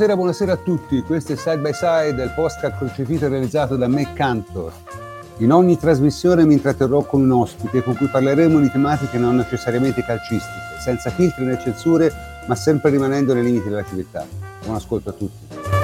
Buonasera, buonasera a tutti. Questo è Side by Side, il podcast crocifito realizzato da me Cantor. In ogni trasmissione mi intratterrò con un ospite con cui parleremo di tematiche non necessariamente calcistiche, senza filtri né censure, ma sempre rimanendo nei limiti della civiltà. Buon ascolto a tutti.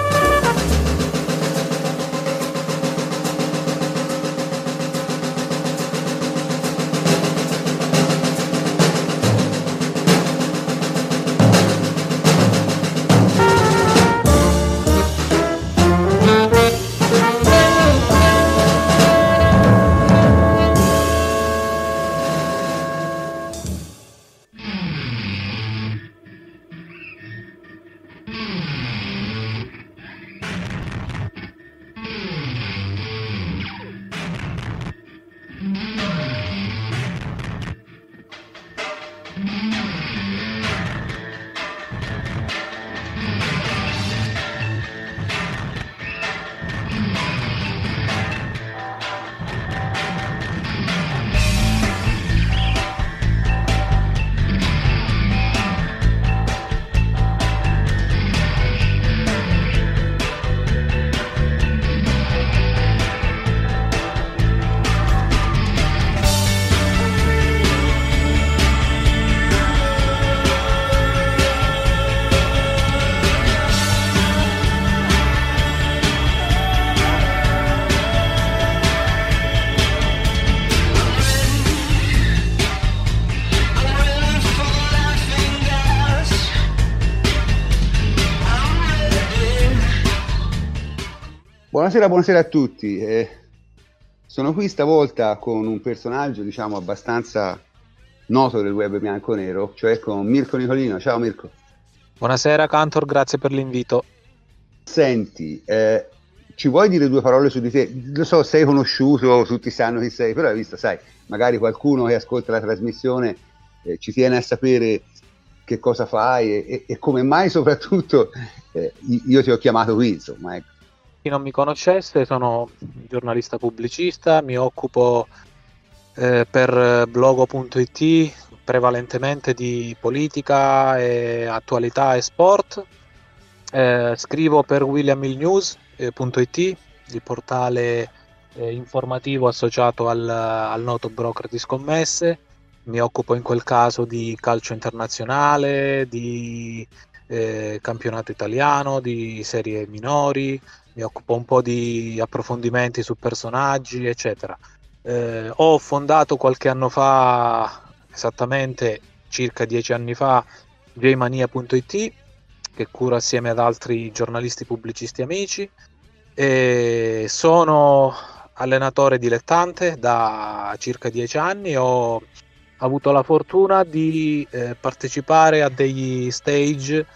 Buonasera, buonasera a tutti. Eh, sono qui stavolta con un personaggio, diciamo, abbastanza noto del web bianco-nero, cioè con Mirko Nicolino. Ciao Mirko. Buonasera Cantor, grazie per l'invito. Senti, eh, ci vuoi dire due parole su di te? Lo so, sei conosciuto, tutti sanno chi sei, però hai visto, sai, magari qualcuno che ascolta la trasmissione eh, ci tiene a sapere che cosa fai e, e, e come mai soprattutto eh, io ti ho chiamato qui, insomma, ecco chi non mi conoscesse, sono giornalista pubblicista, mi occupo eh, per blogo.it prevalentemente di politica, e attualità e sport. Eh, scrivo per williamillnews.it, il portale eh, informativo associato al, al noto broker di scommesse. Mi occupo in quel caso di calcio internazionale, di eh, campionato italiano, di serie minori, mi occupo un po' di approfondimenti su personaggi, eccetera. Eh, ho fondato qualche anno fa, esattamente circa dieci anni fa, jmania.it, che curo assieme ad altri giornalisti pubblicisti amici. E sono allenatore dilettante da circa dieci anni. Ho avuto la fortuna di eh, partecipare a degli stage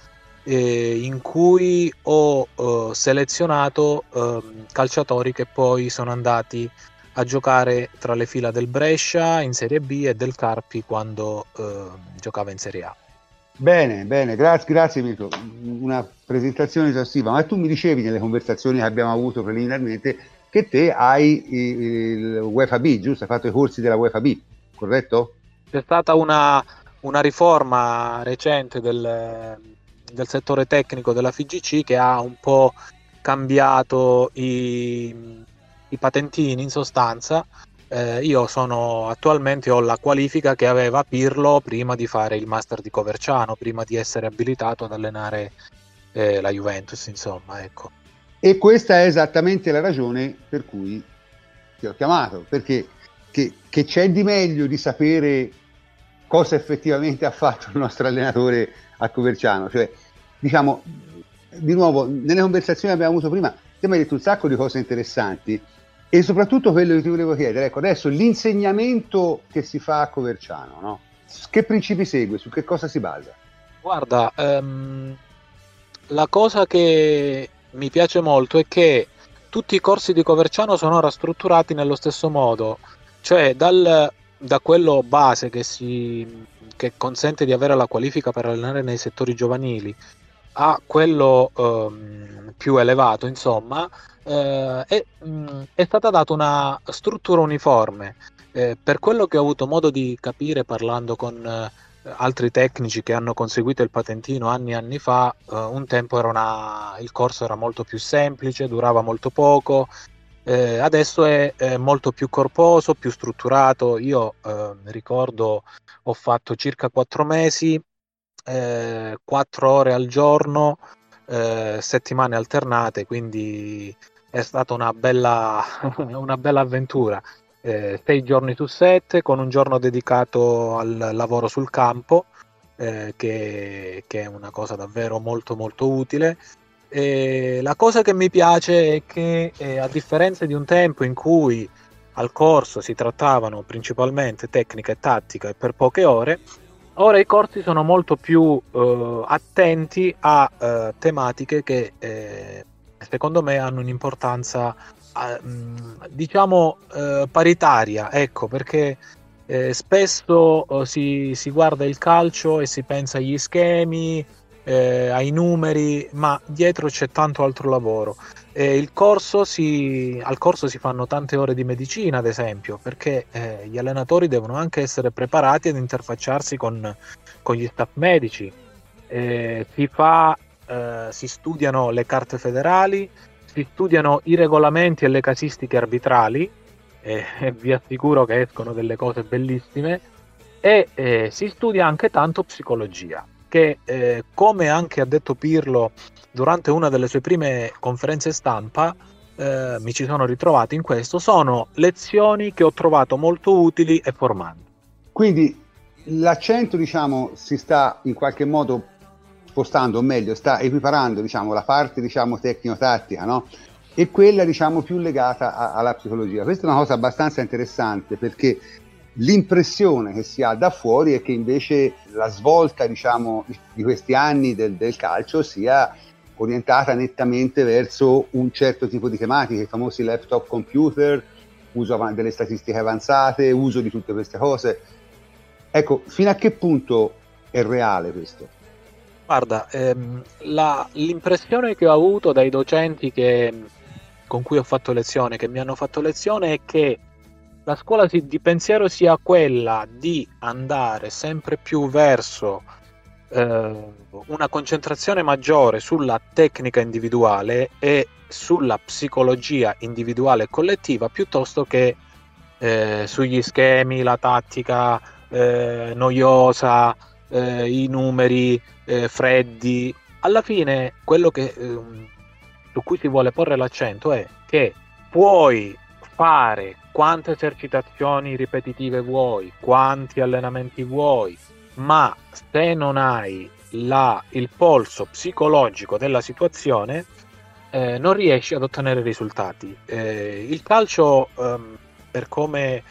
eh, in cui ho eh, selezionato eh, calciatori che poi sono andati a giocare tra le fila del Brescia in Serie B e del Carpi quando ehm, giocava in Serie A. Bene, bene, grazie, grazie Mirko. Una presentazione esaustiva, ma tu mi dicevi nelle conversazioni che abbiamo avuto preliminarmente che te hai il UEFA B, giusto? Hai fatto i corsi della UEFA B, corretto? C'è stata una, una riforma recente del, del settore tecnico della FIGC che ha un po' cambiato i, i patentini in sostanza. Eh, io sono attualmente ho la qualifica che aveva Pirlo prima di fare il master di Coverciano, prima di essere abilitato ad allenare eh, la Juventus, insomma, ecco. E questa è esattamente la ragione per cui ti ho chiamato, perché che, che c'è di meglio di sapere cosa effettivamente ha fatto il nostro allenatore a Coverciano. Cioè, diciamo, di nuovo, nelle conversazioni che abbiamo avuto prima, mi hai detto un sacco di cose interessanti e soprattutto quello che ti volevo chiedere, ecco, adesso l'insegnamento che si fa a Coverciano, no? Che principi segue? Su che cosa si basa? Guarda, um, la cosa che mi piace molto è che tutti i corsi di Coverciano sono ora strutturati nello stesso modo, cioè dal, da quello base che, si, che consente di avere la qualifica per allenare nei settori giovanili a quello ehm, più elevato, insomma, eh, è, mh, mm, è, stata data una struttura uniforme. Eh, per quello che ho avuto modo di capire parlando con altri tecnici che hanno conseguito il patentino anni e anni fa, eh, un tempo una, il corso era molto più semplice, durava molto poco, eh, adesso è, è, molto più corposo, più strutturato. Io eh, ricordo ho fatto circa quattro mesi, eh, ore al giorno, eh, settimane alternate, quindi è stata una bella, una bella avventura eh, sei giorni su sette con un giorno dedicato al lavoro sul campo eh, che, che, è una cosa davvero molto molto utile e la cosa che mi piace è che eh, a differenza di un tempo in cui al corso si trattavano principalmente tecnica e tattica e per poche ore ora i corsi sono molto più eh, attenti a eh, tematiche che eh, secondo me hanno un'importanza Mm, diciamo eh, paritaria, ecco, perché eh, spesso eh, si, si, guarda il calcio e si pensa agli schemi, eh, ai numeri, ma dietro c'è tanto altro lavoro. Corso si, al corso si fanno tante ore di medicina, ad esempio, perché eh, gli allenatori devono anche essere preparati ad interfacciarsi con, con gli staff medici. Eh, si, fa, si studiano le carte federali, si studiano i regolamenti e le casistiche arbitrali e vi assicuro che escono delle cose bellissime e eh, si studia anche tanto psicologia che eh, come anche ha detto Pirlo durante una delle sue prime conferenze stampa eh, mi ci sono ritrovato in questo sono lezioni che ho trovato molto utili e formanti quindi l'accento diciamo si sta in qualche modo spostando, o meglio, sta equiparando diciamo, la parte diciamo, tecnico-tattica no? e quella diciamo, più legata a, alla psicologia. Questa è una cosa abbastanza interessante perché l'impressione che si ha da fuori è che invece la svolta diciamo, di questi anni del, del calcio sia orientata nettamente verso un certo tipo di tematiche, i famosi laptop computer, uso delle statistiche avanzate, uso di tutte queste cose. Ecco, fino a che punto è reale questo? Guarda, ehm, la, l'impressione che ho avuto dai docenti che, con cui ho fatto lezione, che mi hanno fatto lezione, è che la scuola di pensiero sia quella di andare sempre più verso eh, una concentrazione maggiore sulla tecnica individuale e sulla psicologia individuale e collettiva piuttosto che eh, sugli schemi, la tattica eh, noiosa, eh, i numeri eh, freddi. Alla fine quello che, eh, su cui si vuole porre l'accento è che puoi fare? Quante esercitazioni ripetitive vuoi, quanti allenamenti vuoi, ma se non hai la, il polso psicologico della situazione, eh, non riesci ad ottenere risultati. Eh, il calcio, ehm, per come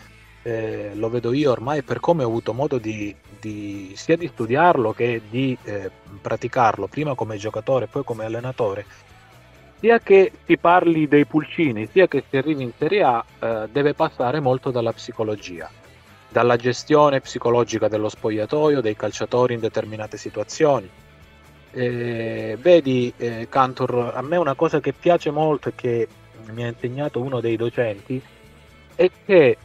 eh, lo vedo io ormai, per come ho avuto modo di di, sia di studiarlo che di eh, praticarlo, prima come giocatore e poi come allenatore, sia che si parli dei pulcini, sia che si arrivi in Serie A, eh, deve passare molto dalla psicologia, dalla gestione psicologica dello spogliatoio, dei calciatori in determinate situazioni. Eh, vedi, eh, Cantor, a me una cosa che piace molto e che mi ha insegnato uno dei docenti è che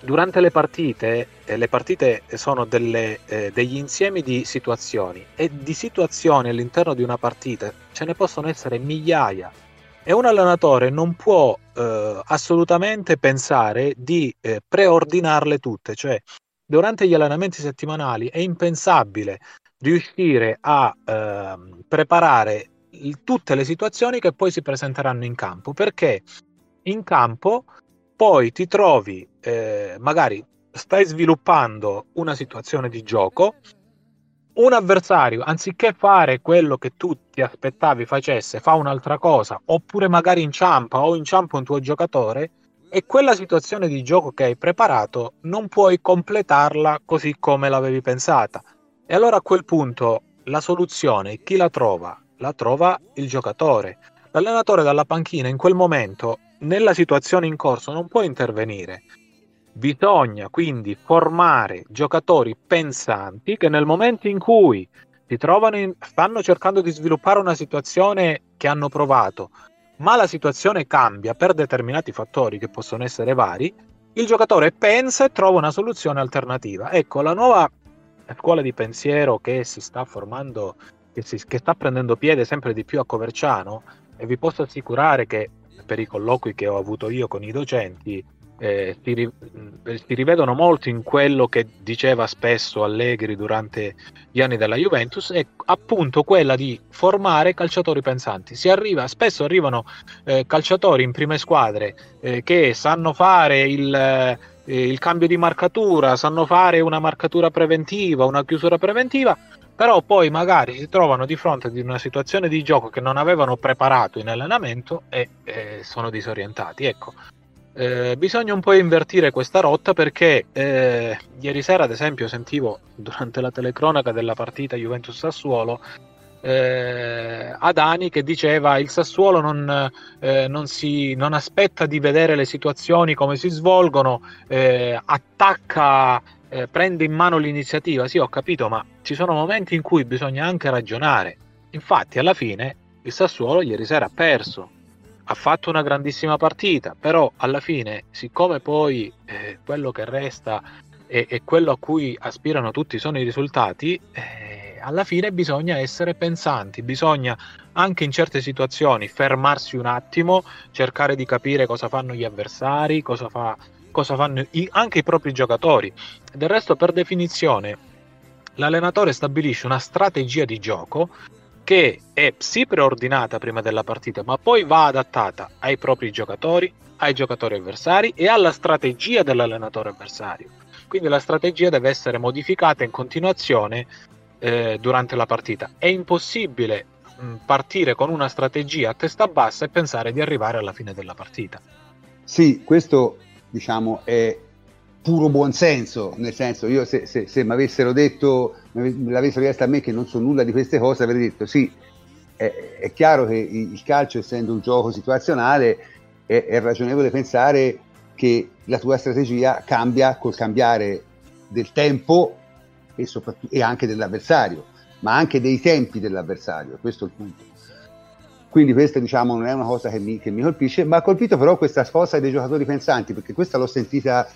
durante le partite, eh, le partite sono delle, eh, degli insiemi di situazioni e di situazioni all'interno di una partita ce ne possono essere migliaia. E un allenatore non può eh, assolutamente pensare di eh, preordinarle tutte, cioè durante gli allenamenti settimanali è impensabile riuscire a ehm, preparare tutte le situazioni che poi si presenteranno in campo perché in campo poi ti trovi, eh, magari stai sviluppando una situazione di gioco, un avversario, anziché fare quello che tu ti aspettavi facesse, fa un'altra cosa, oppure magari inciampa o inciampa un tuo giocatore, e quella situazione di gioco che hai preparato non puoi completarla così come l'avevi pensata. E allora a quel punto la soluzione, chi la trova? La trova il giocatore. L'allenatore dalla panchina in quel momento nella situazione in corso non può intervenire. Bisogna quindi formare giocatori pensanti che nel momento in cui si trovano in, stanno cercando di sviluppare una situazione che hanno provato, ma la situazione cambia per determinati fattori che possono essere vari, il giocatore pensa e trova una soluzione alternativa. Ecco, la nuova scuola di pensiero che si sta formando, che, si, che sta prendendo piede sempre di più a Coverciano e vi posso assicurare che per i colloqui che ho avuto io con i docenti eh, si, ri- si, rivedono molto in quello che diceva spesso Allegri durante gli anni della Juventus è appunto quella di formare calciatori pensanti. Arriva, spesso arrivano eh, calciatori in prime squadre eh, che sanno fare il, eh, il cambio di marcatura, sanno fare una marcatura preventiva, una chiusura preventiva, però poi magari si trovano di fronte ad una situazione di gioco che non avevano preparato in allenamento e eh, sono disorientati. Ecco, eh, bisogna un po' invertire questa rotta perché eh, ieri sera, ad esempio, sentivo durante la telecronaca della partita Juventus-Sassuolo eh, Adani che diceva il Sassuolo non, eh, non, si, non, aspetta di vedere le situazioni come si svolgono, eh, attacca, eh, prende in mano l'iniziativa. Sì, ho capito, ma ci sono momenti in cui bisogna anche ragionare. Infatti, alla fine il Sassuolo ieri sera ha perso ha fatto una grandissima partita, però alla fine, siccome poi eh, quello che resta e, e, quello a cui aspirano tutti sono i risultati, eh, alla fine bisogna essere pensanti, bisogna anche in certe situazioni fermarsi un attimo, cercare di capire cosa fanno gli avversari, cosa, fa, cosa fanno i, anche i propri giocatori. Del resto, per definizione, l'allenatore stabilisce una strategia di gioco che è sì preordinata prima della partita, ma poi va adattata ai propri giocatori, ai giocatori avversari e alla strategia dell'allenatore avversario. Quindi la strategia deve essere modificata in continuazione eh, durante la partita. È impossibile mh, partire con una strategia a testa bassa e pensare di arrivare alla fine della partita. Sì, questo diciamo è puro buonsenso, nel senso io se, se, se mi avessero detto, me l'avessero chiesto a me che non so nulla di queste cose, avrei detto sì, è, è chiaro che il calcio essendo un gioco situazionale è, è, ragionevole pensare che la tua strategia cambia col cambiare del tempo e, e anche dell'avversario, ma anche dei tempi dell'avversario, questo è il punto. Quindi questa diciamo non è una cosa che mi, che mi colpisce, ma ha colpito però questa sforza dei giocatori pensanti, perché questa l'ho sentita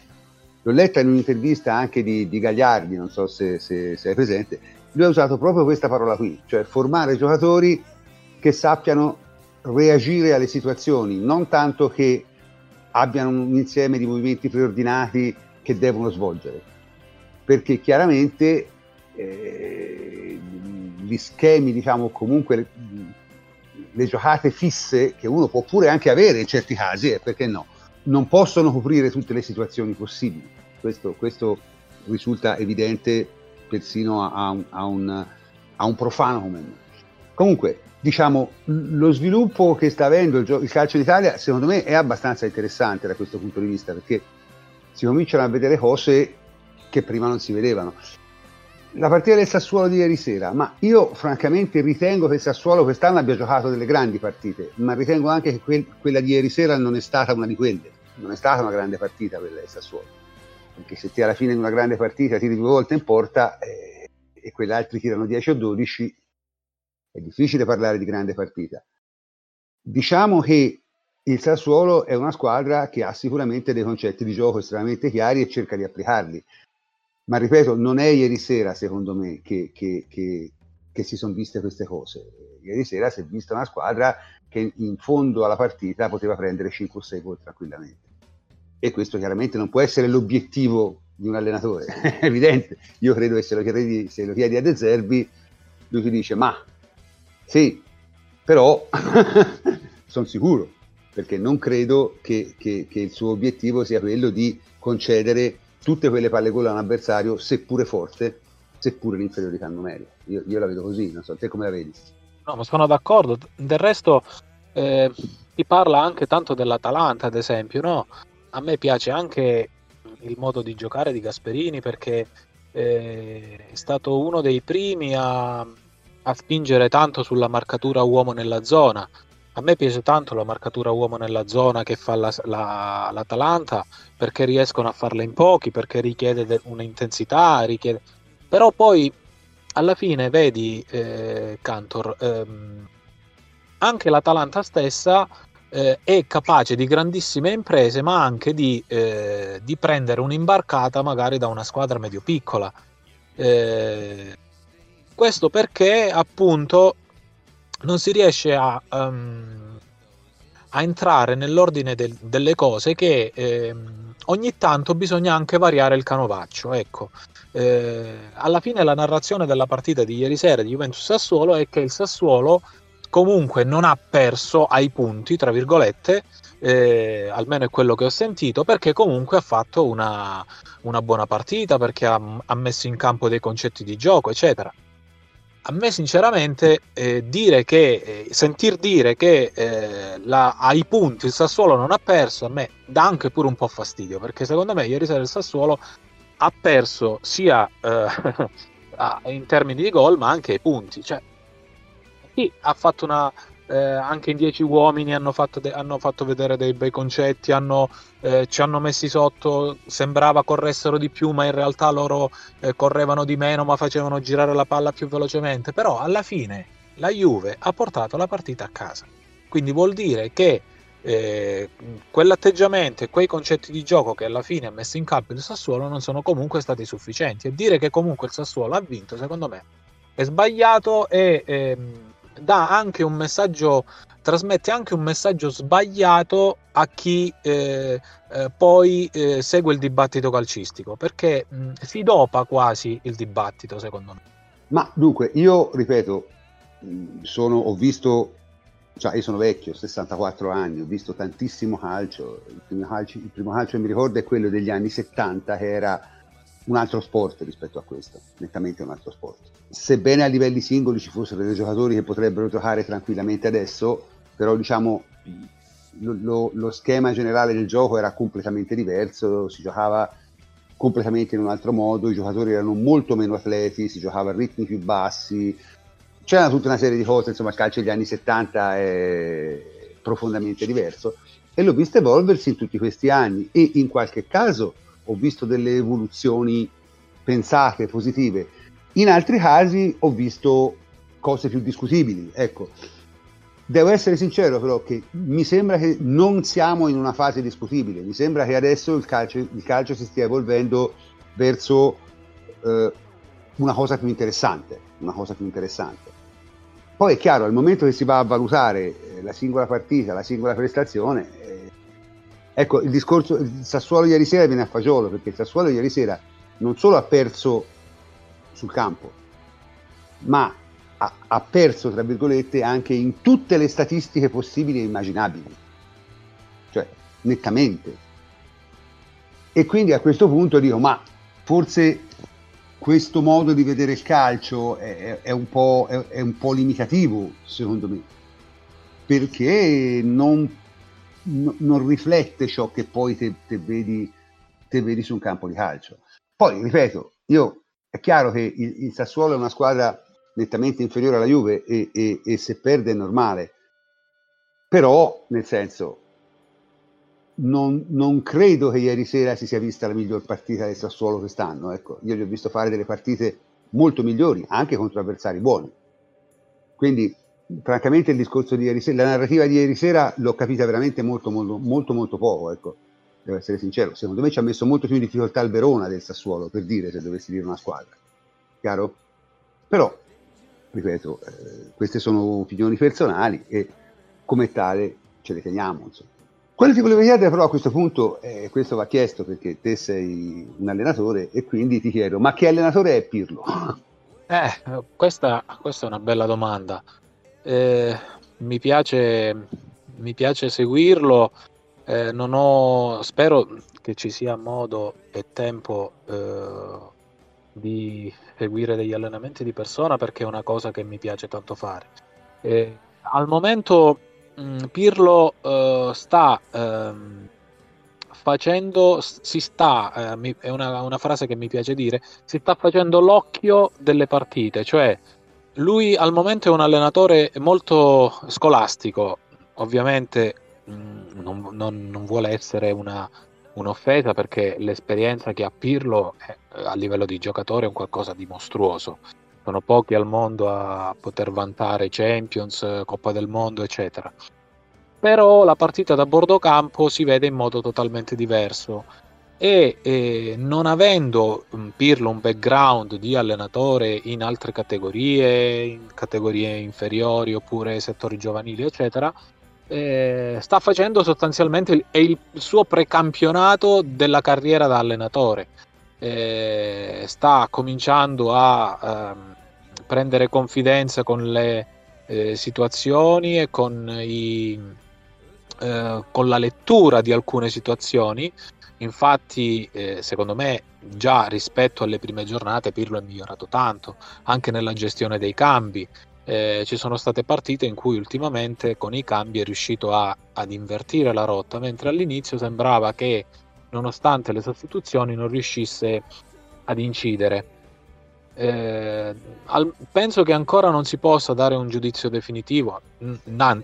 L'ho letta in un'intervista anche di, di Gagliardi, non so se, se, se, è presente. Lui ha usato proprio questa parola qui, cioè formare giocatori che sappiano reagire alle situazioni, non tanto che abbiano un insieme di movimenti preordinati che devono svolgere. Perché chiaramente eh, gli schemi, diciamo comunque le, le, giocate fisse che uno può pure anche avere in certi casi, eh, perché no, non possono coprire tutte le situazioni possibili. Questo, questo risulta evidente persino a, a, a, un, a, un, profano come me. Comunque, diciamo, lo sviluppo che sta avendo il, il calcio d'Italia, secondo me, è abbastanza interessante da questo punto di vista, perché si cominciano a vedere cose che prima non si vedevano. La partita del Sassuolo di ieri sera, ma io francamente ritengo che il Sassuolo quest'anno abbia giocato delle grandi partite, ma ritengo anche che quel, quella di ieri sera non è stata una di quelle, non è stata una grande partita quella del Sassuolo, perché se ti alla fine di una grande partita tiri due volte in porta eh, e quegli altri tirano 10 o 12, è difficile parlare di grande partita. Diciamo che il Sassuolo è una squadra che ha sicuramente dei concetti di gioco estremamente chiari e cerca di applicarli ma ripeto, non è ieri sera, secondo me, che, che, che, che si sono viste queste cose. Ieri sera si è vista una squadra che in fondo alla partita poteva prendere 5 o 6 gol tranquillamente. E questo chiaramente non può essere l'obiettivo di un allenatore, è evidente. Io credo che se lo chiedi, se lo chiedi a De Zerbi, lui ti dice, ma sì, però sono sicuro, perché non credo che, che, che il suo obiettivo sia quello di concedere tutte quelle palle gol a un avversario, seppure forte, seppure in inferiorità numerica. Io, io, la vedo così, non so, te come la vedi? No, ma sono d'accordo. Del resto eh, si parla anche tanto dell'Atalanta, ad esempio, no? A me piace anche il modo di giocare di Gasperini perché eh, è stato uno dei primi a, a spingere tanto sulla marcatura uomo nella zona a me piace tanto la marcatura uomo nella zona che fa la, la, l'Atalanta perché riescono a farla in pochi, perché richiede un'intensità, richiede... però poi alla fine vedi eh, Cantor, ehm, anche l'Atalanta stessa eh, è capace di grandissime imprese, ma anche di, eh, di prendere un'imbarcata magari da una squadra medio-piccola. Eh, questo perché appunto non si riesce a, um, a entrare nell'ordine del, delle cose che eh, ogni tanto bisogna anche variare il canovaccio. Ecco, eh, alla fine la narrazione della partita di ieri sera di Juventus Sassuolo è che il Sassuolo comunque non ha perso ai punti, tra virgolette, eh, almeno è quello che ho sentito, perché comunque ha fatto una, una buona partita, perché ha, ha, messo in campo dei concetti di gioco, eccetera. A me sinceramente eh, dire che, eh, sentir dire che eh, la, ai punti il Sassuolo non ha perso, a me dà anche pure un po' fastidio, perché secondo me ieri sera il Sassuolo ha perso sia eh, in termini di gol, ma anche ai punti. Cioè, sì, ha fatto una. Eh, anche in dieci uomini hanno fatto, de- hanno fatto vedere dei bei concetti, hanno, eh, ci hanno messi sotto, sembrava corressero di più, ma in realtà loro eh, correvano di meno, ma facevano girare la palla più velocemente. Però alla fine la Juve ha portato la partita a casa. Quindi vuol dire che eh, quell'atteggiamento e quei concetti di gioco che alla fine ha messo in campo il Sassuolo non sono comunque stati sufficienti. E dire che comunque il Sassuolo ha vinto, secondo me, è sbagliato e ehm, dà anche un messaggio, trasmette anche un messaggio sbagliato a chi eh, eh, poi eh, segue il dibattito calcistico, perché mh, si dopa quasi il dibattito, secondo me. Ma dunque, io ripeto, sono, ho visto, cioè io sono vecchio, 64 anni, ho visto tantissimo calcio. Il primo calcio, il primo calcio che mi ricordo è quello degli anni 70, che era un altro sport rispetto a questo, nettamente un altro sport. Sebbene a livelli singoli ci fossero dei giocatori che potrebbero giocare tranquillamente adesso, però diciamo lo, lo, lo schema generale del gioco era completamente diverso, si giocava completamente in un altro modo, i giocatori erano molto meno atleti, si giocava a ritmi più bassi, c'era tutta una serie di cose, insomma il calcio degli anni 70 è profondamente diverso e l'ho visto evolversi in tutti questi anni e in qualche caso ho visto delle evoluzioni pensate, positive. In altri casi ho visto cose più discutibili. Ecco, devo essere sincero però che mi sembra che non siamo in una fase discutibile, mi sembra che adesso il calcio, il calcio si stia evolvendo verso eh, una cosa più interessante, una cosa più interessante. Poi è chiaro, al momento che si va a valutare eh, la singola partita, la singola prestazione, Ecco, il discorso, il Sassuolo ieri sera viene a fagiolo perché il Sassuolo ieri sera non solo ha perso sul campo, ma ha, ha perso, tra virgolette, anche in tutte le statistiche possibili e immaginabili, cioè nettamente. E quindi a questo punto dico, ma forse questo modo di vedere il calcio è, è, un, po', è, è un po' limitativo, secondo me, perché non no, non riflette ciò che poi te, te, vedi, te, vedi, su un campo di calcio. Poi, ripeto, io è chiaro che il, il Sassuolo è una squadra nettamente inferiore alla Juve e, e, e se perde è normale, però nel senso non, non, credo che ieri sera si sia vista la miglior partita del Sassuolo quest'anno. Ecco, io gli ho visto fare delle partite molto migliori, anche contro avversari buoni. Quindi francamente il discorso di ieri sera, la narrativa di ieri sera l'ho capita veramente molto molto molto molto poco, ecco, devo essere sincero. Secondo me ci ha messo molto più in difficoltà il Verona del Sassuolo, per dire, se dovessi dire una squadra. Chiaro? Però, ripeto, eh, queste sono opinioni personali e come tale ce le teniamo, insomma. Quello che volevo chiedere però a questo punto, eh, questo va chiesto perché te sei un allenatore e quindi ti chiedo, ma che allenatore è Pirlo? Eh, questa, questa è una bella domanda. Eh, mi, piace, mi piace seguirlo. Eh, ho, spero che ci sia modo e tempo eh, di seguire degli allenamenti di persona perché è una cosa che mi piace tanto fare. Eh, al momento mh, mm, Pirlo eh, sta ehm, facendo, si sta, eh, è una, una frase che mi piace dire, si sta facendo l'occhio delle partite, cioè lui al momento è un allenatore molto scolastico, ovviamente mh, mm, non, non, non, vuole essere una, un'offesa perché l'esperienza che ha Pirlo è, a livello di giocatore è un qualcosa di mostruoso. Sono pochi al mondo a poter vantare Champions, Coppa del Mondo, eccetera. Però la partita da bordo campo si vede in modo totalmente diverso e eh, non avendo um, Pirlo un background di allenatore in altre categorie, in categorie inferiori oppure settori giovanili, eccetera, eh, sta facendo sostanzialmente il, il, suo precampionato della carriera da allenatore. Eh, sta cominciando a ehm, prendere confidenza con le eh, situazioni e con, i, eh, con la lettura di alcune situazioni Infatti, eh, secondo me, già rispetto alle prime giornate, Pirlo è migliorato tanto, anche nella gestione dei cambi. Eh, ci sono state partite in cui ultimamente con i cambi è riuscito a, ad invertire la rotta, mentre all'inizio sembrava che, nonostante le sostituzioni, non riuscisse ad incidere. Eh, al, penso che ancora non si possa dare un giudizio definitivo, n- non,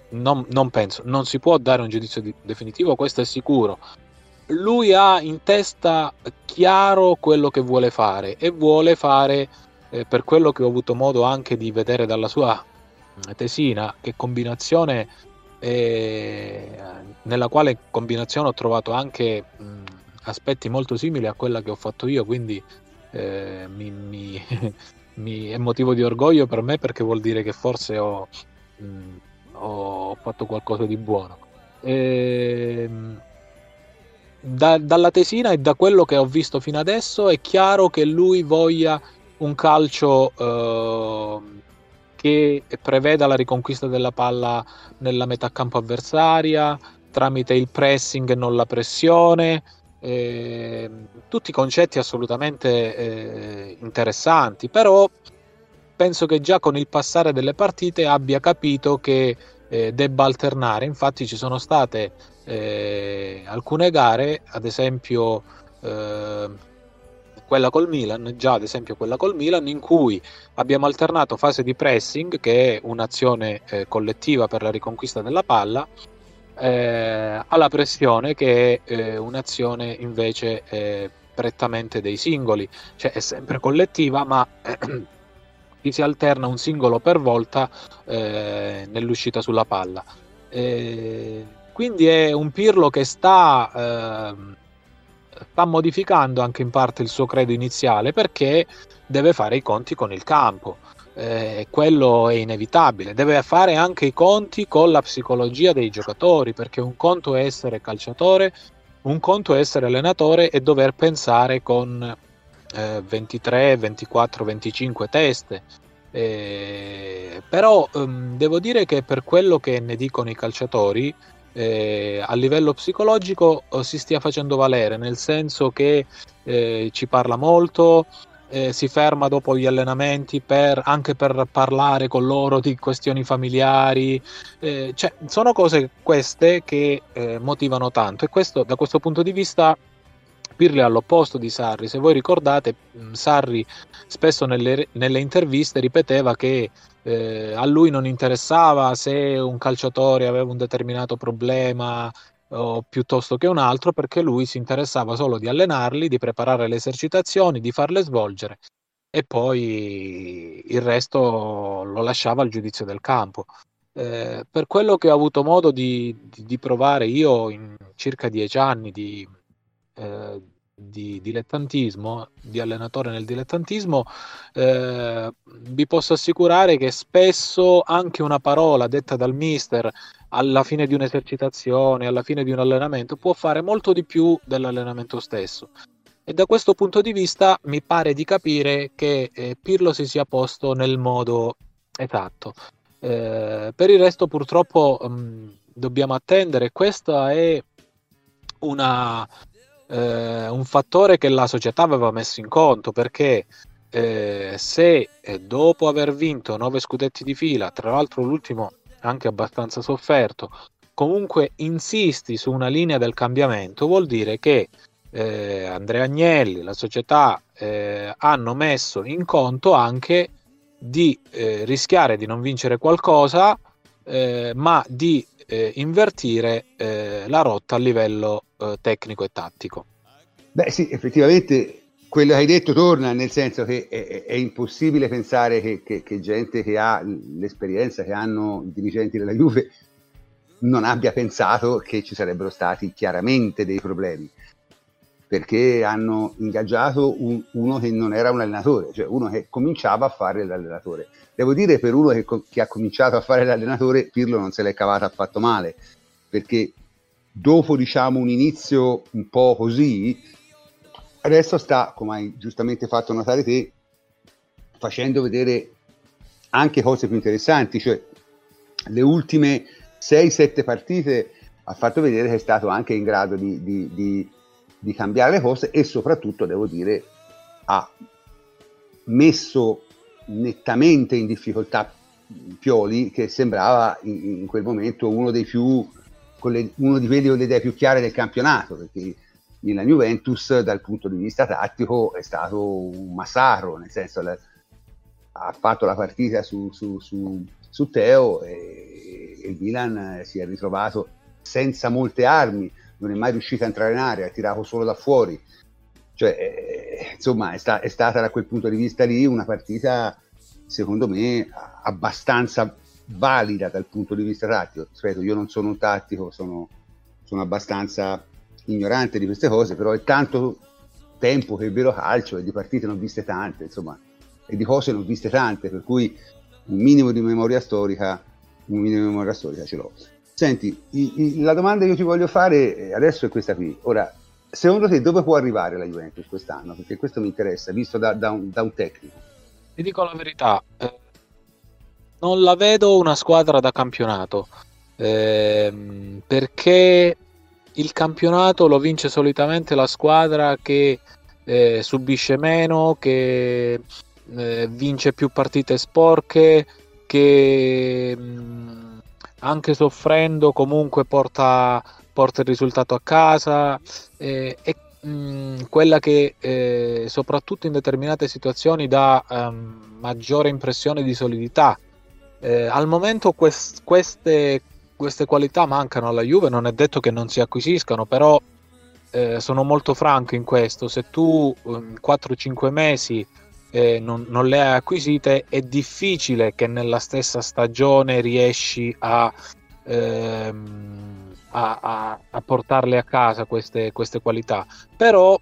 non, penso, non si può dare un giudizio di- definitivo, questo è sicuro, lui ha in testa chiaro quello che vuole fare e vuole fare, eh, per quello che ho avuto modo anche di vedere dalla sua mm, tesina, che combinazione, eh, nella quale combinazione ho trovato anche mh, mm, aspetti molto simili a quella che ho fatto io, quindi eh, mi, mi, mi, è motivo di orgoglio per me perché vuol dire che forse ho, mh, mm, ho fatto qualcosa di buono. E, ehm, da, dalla tesina e da quello che ho visto fino adesso è chiaro che lui voglia un calcio eh, che preveda la riconquista della palla nella metà campo avversaria tramite il pressing e non la pressione. Eh, tutti concetti assolutamente eh, interessanti, però penso che già con il passare delle partite abbia capito che eh, debba alternare. Infatti ci sono state eh, alcune gare, ad esempio eh, quella col Milan, già ad esempio quella col Milan, in cui abbiamo alternato fase di pressing, che è un'azione eh, collettiva per la riconquista della palla, eh, alla pressione, che è eh, un'azione invece prettamente dei singoli, cioè è sempre collettiva, ma si alterna un singolo per volta eh, nell'uscita sulla palla. Eh, quindi è un Pirlo che sta, eh, sta modificando anche in parte il suo credo iniziale perché deve fare i conti con il campo. Eh, quello è inevitabile, deve fare anche i conti con la psicologia dei giocatori, perché un conto è essere calciatore, un conto è essere allenatore e dover pensare con eh, 23, 24, 25 teste. Eh, però ehm, devo dire che per quello che ne dicono i calciatori, eh, a livello psicologico oh, si stia facendo valere, nel senso che eh, ci parla molto, eh, si ferma dopo gli allenamenti per, anche per parlare con loro di questioni familiari, eh, cioè, sono cose queste che eh, motivano tanto e questo da questo punto di vista Pirli all'opposto di Sarri. Se voi ricordate, Sarri spesso nelle, nelle interviste ripeteva che eh, a lui non interessava se un calciatore aveva un determinato problema o piuttosto che un altro, perché lui si interessava solo di allenarli, di preparare le esercitazioni, di farle svolgere e poi il resto lo lasciava al giudizio del campo. Eh, per quello che ho avuto modo di, di, di provare io in circa dieci anni di, di dilettantismo, di allenatore nel dilettantismo, eh, vi posso assicurare che spesso anche una parola detta dal mister alla fine di un'esercitazione, alla fine di un allenamento, può fare molto di più dell'allenamento stesso. E da questo punto di vista mi pare di capire che eh, Pirlo si sia posto nel modo esatto. Eh, per il resto purtroppo mh, mm, dobbiamo attendere, questa è una, eh, un fattore che la società aveva messo in conto perché eh, se eh, dopo aver vinto nove scudetti di fila, tra l'altro l'ultimo anche abbastanza sofferto, comunque insisti su una linea del cambiamento, vuol dire che eh, Andrea Agnelli, la società eh, hanno messo in conto anche di eh, rischiare di non vincere qualcosa, eh, ma di eh, invertire eh, la rotta a livello eh, tecnico e tattico. Beh sì, effettivamente quello che hai detto torna, nel senso che è, è impossibile pensare che, che, che, gente che ha l'esperienza che hanno i dirigenti della Juve non abbia pensato che ci sarebbero stati chiaramente dei problemi. Perché hanno ingaggiato un, uno che non era un allenatore, cioè uno che cominciava a fare l'allenatore. Devo dire per uno che, che ha cominciato a fare l'allenatore, Pirlo non se l'è cavata affatto male, perché dopo diciamo un inizio un po' così, adesso sta, come hai giustamente fatto notare te, facendo vedere anche cose più interessanti, cioè le ultime 6-7 partite ha fatto vedere che è stato anche in grado di, di, di, di cambiare le cose e soprattutto, devo dire, ha messo nettamente in difficoltà Pioli che sembrava in, in quel momento uno dei più le, uno di quelli con le idee più chiare del campionato perché nella Juventus dal punto di vista tattico è stato un massacro nel senso la, ha fatto la partita su, su, su, su Teo e, e, il Milan si è ritrovato senza molte armi non è mai riuscito a entrare in area ha tirato solo da fuori cioè, eh, insomma è, sta, è stata da quel punto di vista lì una partita secondo me abbastanza valida dal punto di vista tattico. Ripeto, io non sono un tattico, sono, sono abbastanza ignorante di queste cose, però è tanto tempo che è vero calcio e di partite non viste tante, insomma, e di cose non viste tante, per cui un minimo di memoria storica, un minimo di memoria storica ce l'ho. Senti, la domanda che io ti voglio fare eh, adesso è questa qui. Ora, secondo te dove può arrivare la Juventus quest'anno? Perché questo mi interessa, visto da, da, un, da un, tecnico. Ti dico la verità, eh, non la vedo una squadra da campionato ehm, perché il campionato lo vince solitamente la squadra che eh, subisce meno, che eh, vince più partite sporche, che mh, mm, anche soffrendo comunque porta, porta, il risultato a casa eh, e mh, mm, quella che eh, soprattutto in determinate situazioni dà um, maggiore impressione di solidità eh, al momento quest- queste, queste, qualità mancano alla Juve, non è detto che non si acquisiscano, però eh, sono molto franco in questo. Se tu in 4-5 mesi eh, non, non, le hai acquisite, è difficile che nella stessa stagione riesci a, ehm, a, a, a portarle a casa queste, queste qualità. Però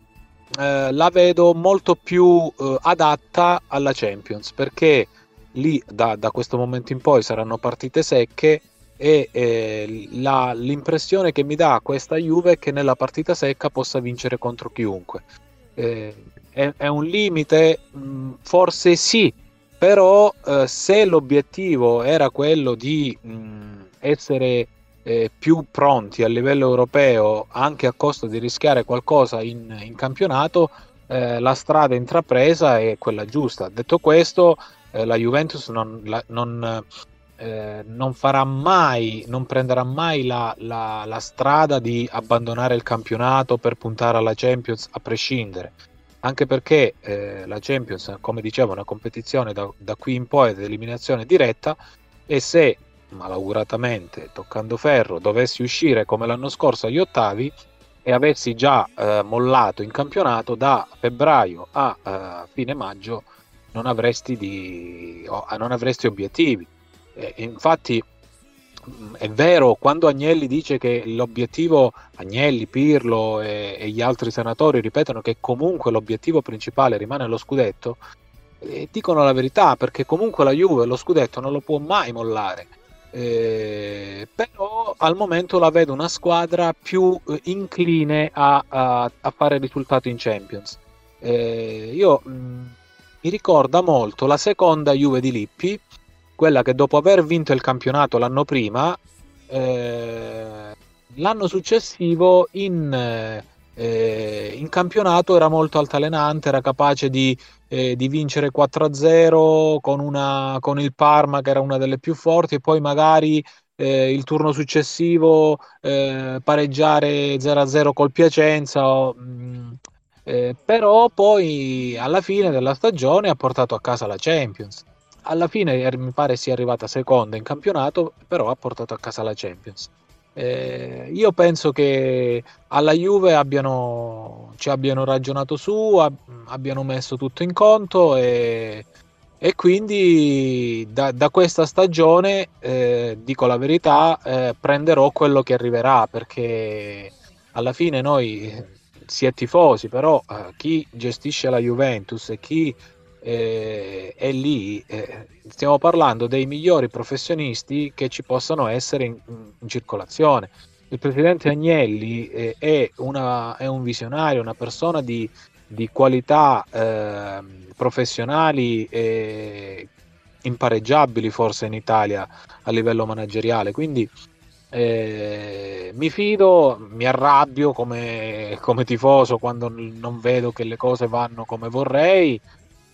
eh, la vedo molto più eh, adatta alla Champions perché lì da, da, questo momento in poi saranno partite secche e eh, la, l'impressione che mi dà questa Juve è che nella partita secca possa vincere contro chiunque. È, è, un limite? Mh, forse sì, però eh, se l'obiettivo era quello di mh, essere eh, più pronti a livello europeo anche a costo di rischiare qualcosa in, in campionato, eh, la strada intrapresa è quella giusta. Detto questo, eh, la Juventus non, la, non, eh, non, farà mai, non prenderà mai la, la, la, strada di abbandonare il campionato per puntare alla Champions a prescindere. Anche perché eh, la Champions, come dicevo, è una competizione da, da qui in poi ad eliminazione diretta e se malauguratamente, toccando ferro, dovessi uscire come l'anno scorso agli ottavi e avessi già eh, mollato in campionato da febbraio a eh, fine maggio non avresti, di, non avresti obiettivi. E infatti è vero, quando Agnelli dice che l'obiettivo, Agnelli, Pirlo e, e, gli altri senatori ripetono che comunque l'obiettivo principale rimane lo scudetto, eh, dicono la verità perché comunque la Juve lo scudetto non lo può mai mollare. Eh, però al momento la vedo una squadra più eh, incline a, a, a, fare risultato in Champions. Eh, io mh, mm, mi ricorda molto la seconda Juve di Lippi, quella che dopo aver vinto il campionato l'anno prima, eh, l'anno successivo in, eh, in, campionato era molto altalenante, era capace di, eh, di vincere 4-0 con, una, con il Parma che era una delle più forti e poi magari eh, il turno successivo eh, pareggiare 0-0 col Piacenza. O, mh, eh, però poi alla fine della stagione ha portato a casa la Champions. Alla fine er, mi pare sia arrivata seconda in campionato, però ha portato a casa la Champions. Eh, io penso che alla Juve abbiano, ci abbiano ragionato su, ab- abbiano messo tutto in conto e, e quindi da, da, questa stagione, eh, dico la verità, eh, prenderò quello che arriverà perché alla fine noi si è tifosi, però eh, chi gestisce la Juventus e chi eh, è lì, eh, stiamo parlando dei migliori professionisti che ci possano essere in, in circolazione. Il presidente Agnelli eh, è, una, è, un visionario, una persona di, di qualità ehm, professionali impareggiabili forse in Italia a livello manageriale, quindi eh, mi fido, mi arrabbio come, come, tifoso quando non vedo che le cose vanno come vorrei,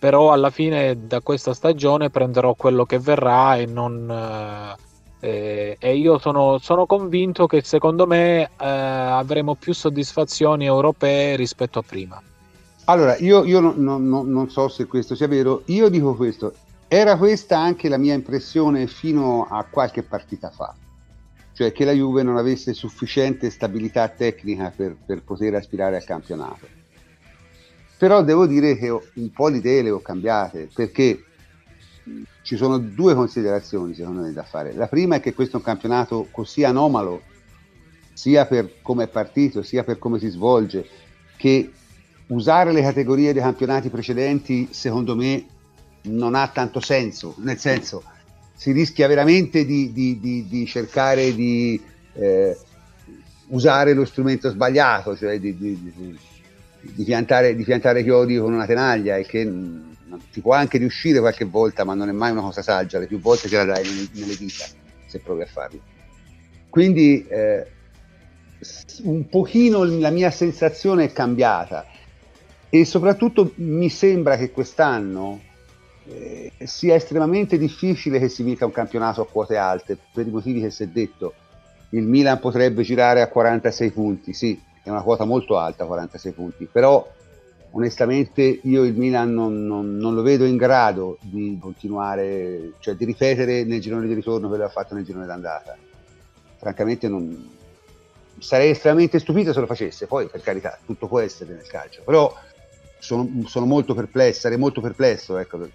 però alla fine da questa stagione prenderò quello che verrà e non... Eh, e io sono, sono, convinto che secondo me eh, avremo più soddisfazioni europee rispetto a prima. Allora, io, io no, no, no, non so se questo sia vero, io dico questo, era questa anche la mia impressione fino a qualche partita fa cioè che la Juve non avesse sufficiente stabilità tecnica per, per poter aspirare al campionato. Però devo dire che un po' di idee le ho cambiate perché ci sono due considerazioni secondo me da fare. La prima è che questo è un campionato così anomalo, sia per come è partito, sia per come si svolge, che usare le categorie dei campionati precedenti secondo me non ha tanto senso, nel senso si rischia veramente di, di, di, di cercare di eh, usare lo strumento sbagliato, cioè di, piantare, piantare, chiodi con una tenaglia e che ti può anche riuscire qualche volta, ma non è mai una cosa saggia, le più volte ce la dai nelle dita se provi a farlo. Quindi eh, un pochino la mia sensazione è cambiata e soprattutto mi sembra che quest'anno eh, sia estremamente difficile che si vinca un campionato a quote alte per i motivi che si è detto. Il Milan potrebbe girare a 46 punti, sì, è una quota molto alta, 46 punti, però onestamente io il Milan non, non, non, lo vedo in grado di continuare, cioè di ripetere nel girone di ritorno quello che ha fatto nel girone d'andata. Francamente non... sarei estremamente stupito se lo facesse, poi per carità tutto può essere nel calcio, però sono, sono molto perplesso, sarei molto perplesso ecco,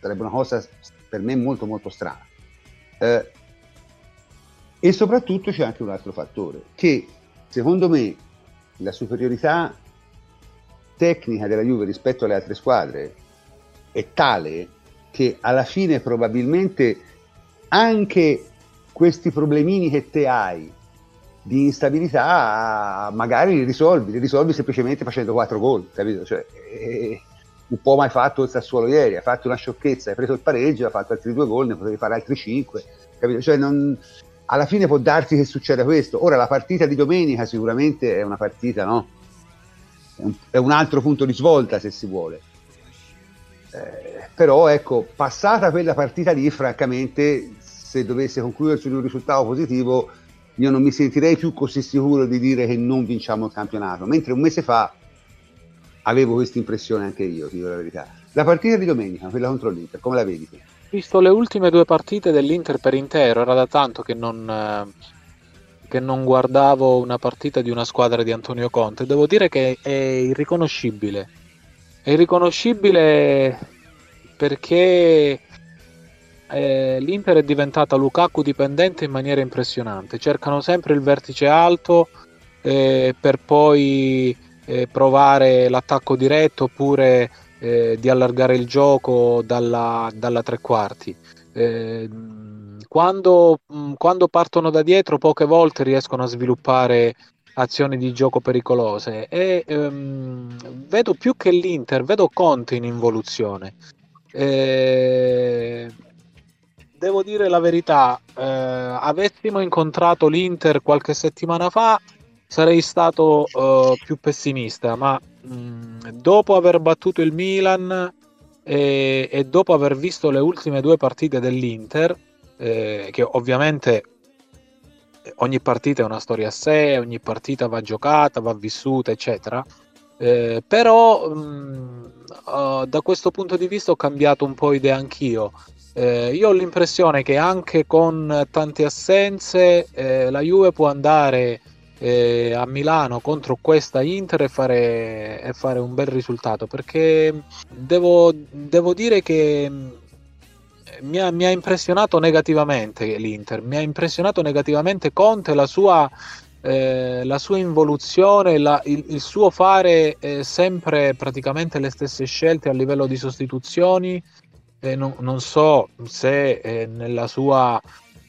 sarebbe una cosa per me molto molto strana. Eh, e soprattutto c'è anche un altro fattore, che secondo me la superiorità tecnica della Juve rispetto alle altre squadre è tale che alla fine probabilmente anche questi problemini che te hai di instabilità magari li risolvi, li risolvi semplicemente facendo quattro gol, capito? Cioè, eh, un po' mai fatto il Sassuolo ieri, ha fatto una sciocchezza, hai preso il pareggio, ha fatto altri due gol, ne potevi fare altri cinque, capito? Cioè non, alla fine può darsi che succeda questo. Ora la partita di domenica sicuramente è una partita, no? È un, altro punto di svolta se si vuole. Eh, però ecco, passata quella partita lì, francamente, se dovesse concludersi in un risultato positivo, io non mi sentirei più così sicuro di dire che non vinciamo il campionato, mentre un mese fa avevo questa impressione anche io, ti dico la verità. La partita di domenica, quella contro l'Inter, come la vedi? Visto le ultime due partite dell'Inter per intero, era da tanto che non, eh, che non guardavo una partita di una squadra di Antonio Conte. Devo dire che è irriconoscibile. È irriconoscibile perché eh, l'Inter è diventata Lukaku dipendente in maniera impressionante. Cercano sempre il vertice alto eh, per poi eh, provare l'attacco diretto oppure eh, di allargare il gioco dalla, dalla tre quarti. Eh, quando, mm, quando, partono da dietro poche volte riescono a sviluppare azioni di gioco pericolose e ehm, vedo più che l'Inter, vedo Conte in involuzione. Eh, devo dire la verità, eh, avessimo incontrato l'Inter qualche settimana fa, sarei stato uh, più pessimista, ma mm, dopo aver battuto il Milan e, e, dopo aver visto le ultime due partite dell'Inter, eh, che ovviamente ogni partita è una storia a sé, ogni partita va giocata, va vissuta, eccetera. Eh, però mh, mm, uh, da questo punto di vista ho cambiato un po' idea anch'io. Eh, io ho l'impressione che anche con tante assenze eh, la Juve può andare eh, a Milano contro questa Inter e fare, e fare un bel risultato perché devo, devo dire che mm, mi ha, mi ha, impressionato negativamente l'Inter, mi ha impressionato negativamente Conte la sua eh, la sua involuzione, la, il, il, suo fare eh, sempre praticamente le stesse scelte a livello di sostituzioni. Eh, non, non, so se eh, nella sua,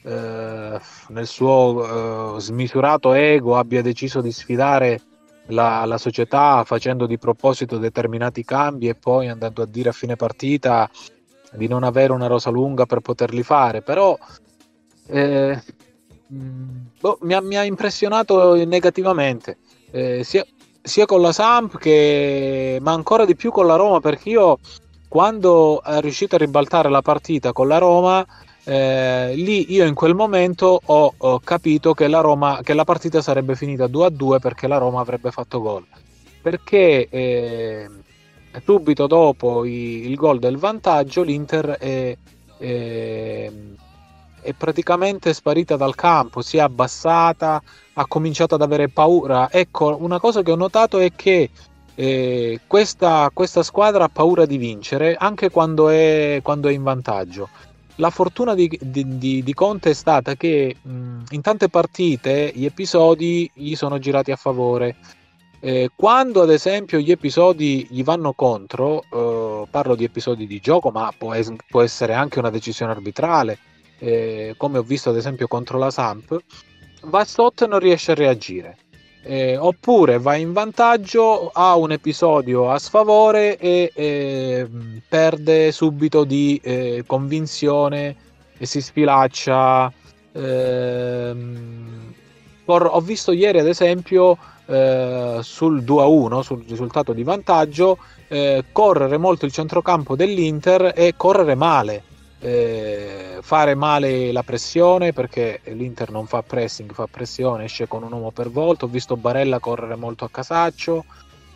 eh, nel suo smisurato ego abbia deciso di sfidare la, la, società facendo di proposito determinati cambi e poi andando a dire a fine partita di non avere una rosa lunga per poterli fare, però eh, Mm, boh, mi, ha, mi, ha, impressionato negativamente, eh, sia, sia, con la Samp che, ma ancora di più con la Roma, perché io quando è riuscito a ribaltare la partita con la Roma, eh, lì io in quel momento ho, ho capito che la, Roma, che la partita sarebbe finita 2 a 2 perché la Roma avrebbe fatto gol. Perché eh, subito dopo i, il gol del vantaggio l'Inter è, è è praticamente sparita dal campo, si è abbassata, ha cominciato ad avere paura. Ecco, una cosa che ho notato è che eh, questa, questa, squadra ha paura di vincere anche quando è, quando è in vantaggio. La fortuna di, di, di, di Conte è stata che mh, in tante partite gli episodi gli sono girati a favore. Eh, quando ad esempio gli episodi gli vanno contro, eh, parlo di episodi di gioco, ma può, es- può essere anche una decisione arbitrale, eh, come ho visto ad esempio contro la Samp, va sotto e non riesce a reagire. Eh, oppure va in vantaggio, ha un episodio a sfavore e eh, perde subito di eh, convinzione e si sfilaccia. Ehm, ho visto ieri ad esempio eh, sul 2-1, sul risultato di vantaggio, eh, correre molto il centrocampo dell'Inter e correre male eh, fare male la pressione perché l'Inter non fa pressing, fa pressione, esce con un uomo per volta. Ho visto Barella correre molto a casaccio.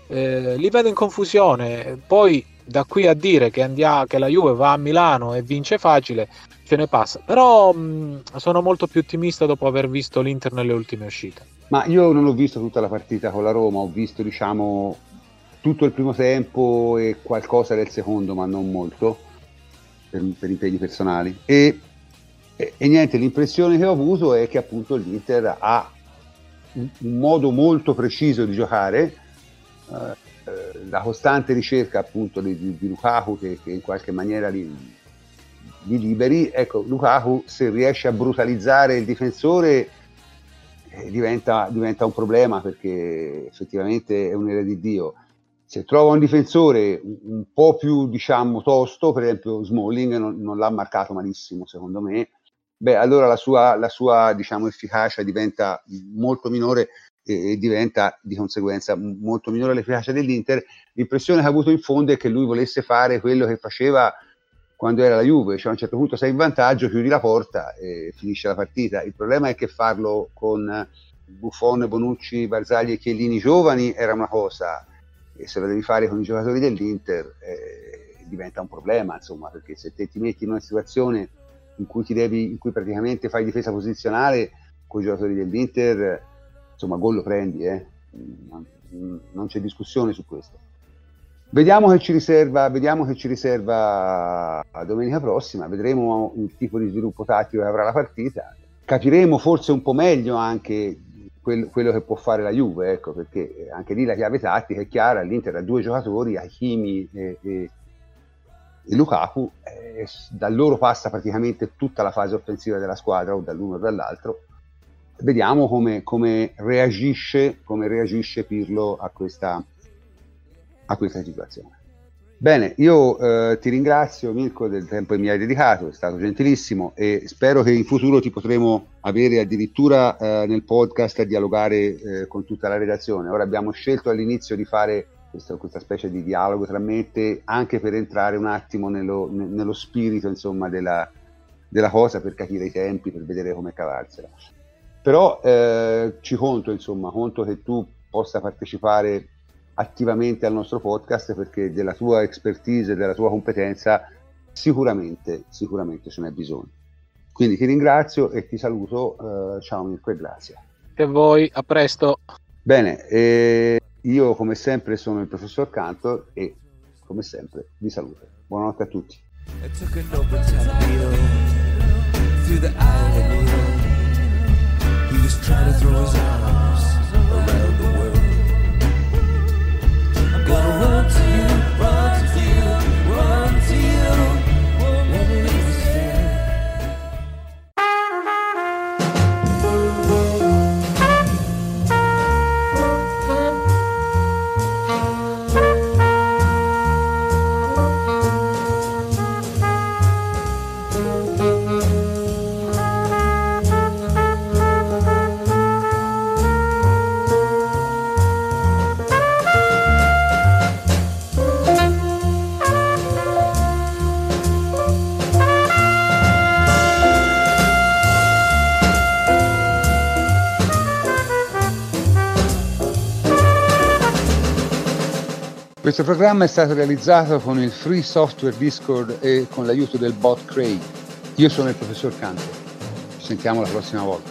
Eh, li vedo in confusione. Poi da qui a dire che, andia, che la Juve va a Milano e vince facile, ce ne passa. Però mh, sono molto più ottimista dopo aver visto l'Inter nelle ultime uscite. Ma io non ho visto tutta la partita con la Roma, ho visto diciamo tutto il primo tempo e qualcosa del secondo, ma non molto per, per impegni personali. E, e, e, niente, l'impressione che ho avuto è che appunto l'Inter ha un, un modo molto preciso di giocare, eh, eh, la costante ricerca appunto di, di, di Lukaku che, che, in qualche maniera li, li, liberi. Ecco, Lukaku se riesce a brutalizzare il difensore eh, diventa, diventa un problema perché effettivamente è un erede di Dio se trova un difensore un, po' più diciamo tosto, per esempio Smalling non, non l'ha marcato malissimo secondo me, beh allora la sua, la sua diciamo, efficacia diventa molto minore e, e, diventa di conseguenza molto minore l'efficacia dell'Inter. L'impressione che ha avuto in fondo è che lui volesse fare quello che faceva quando era la Juve, cioè a un certo punto sei in vantaggio, chiudi la porta e finisce la partita. Il problema è che farlo con Buffon, Bonucci, Barzagli e Chiellini giovani era una cosa, e se lo devi fare con i giocatori dell'Inter eh, diventa un problema, insomma, perché se te ti metti in una situazione in cui, ti devi, in cui praticamente fai difesa posizionale con i giocatori dell'Inter, insomma, gol lo prendi, eh? non c'è discussione su questo. Vediamo che ci riserva, vediamo che ci riserva domenica prossima, vedremo il tipo di sviluppo tattico che avrà la partita, capiremo forse un po' meglio anche quello, che può fare la Juve, ecco, perché anche lì la chiave tattica è chiara, l'Inter ha due giocatori, Hakimi e, e, e Lukaku, eh, da loro passa praticamente tutta la fase offensiva della squadra, o dall'uno o dall'altro. Vediamo come, come, reagisce, come reagisce Pirlo a questa, a questa situazione. Bene, io eh, ti ringrazio Mirko del tempo che mi hai dedicato, è stato gentilissimo e spero che in futuro ti potremo avere addirittura eh, nel podcast a dialogare eh, con tutta la redazione. Ora abbiamo scelto all'inizio di fare questa, questa specie di dialogo tra me e te anche per entrare un attimo nello, nello spirito insomma, della, della, cosa, per capire i tempi, per vedere come cavarsela. Però eh, ci conto, insomma, conto che tu possa partecipare attivamente al nostro podcast perché della tua expertise e della tua competenza sicuramente, sicuramente ce n'è bisogno. Quindi ti ringrazio e ti saluto. Uh, ciao Mirko e grazie. E voi, a presto. Bene, eh, io come sempre sono il professor Cantor e come sempre vi saluto. Buonanotte a tutti. Questo programma è stato realizzato con il free software Discord e con l'aiuto del bot Craig. Io sono il professor Canto. Ci sentiamo la prossima volta.